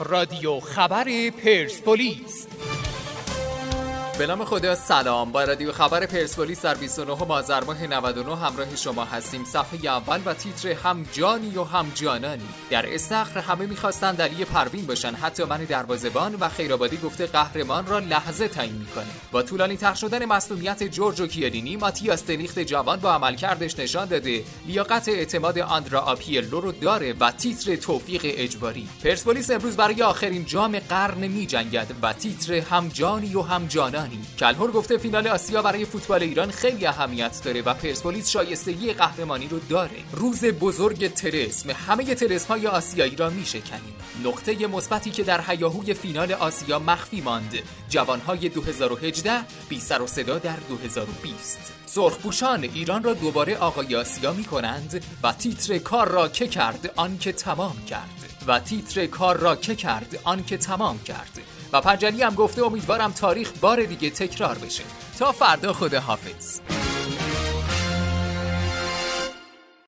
رادیو خبر پرسپولیس. به نام خدا سلام. با رادیو خبر پرسپولیس در 29 مازر ماه 99 همراه شما هستیم. صفحه اول و تیتر هم جانی و هم جانانی در استخر همه می‌خواستند علی پروین باشن. حتی من دروازبان و خیرآبادی گفته قهرمان را لحظه تعیین می‌کنه. با طولانی تر شدن مصونیت جورج و کیالینی ماتیاس دلیخت جوان با عملکردش نشان داده. لیاقت اعتماد آندرا آپیلو رو داره و تیتر توفیق اجباری. پرسپولیس امروز برای آخرین جام قرن میجنگد و تیتر هم جانی و هم جانانی کلهور گفته فینال آسیا برای فوتبال ایران خیلی اهمیت داره و پرسپولیس شایستگی قهرمانی رو داره. روز بزرگ ترسم همه ترسم های آسیایی را میشکنیم. نقطه مثبتی که در هیاهوی فینال آسیا مخفی ماند. جوانهای 2018 بی سر و صدا در 2020 سرخپوشان ایران را دوباره آقای آسیا می کنند و تیتر کار را که کرد آن که تمام کرد. و تیتر کار را که کرد آن که تمام کرد. و پنجلی هم گفته امیدوارم تاریخ بار دیگه تکرار بشه. تا فردا خدا حافظ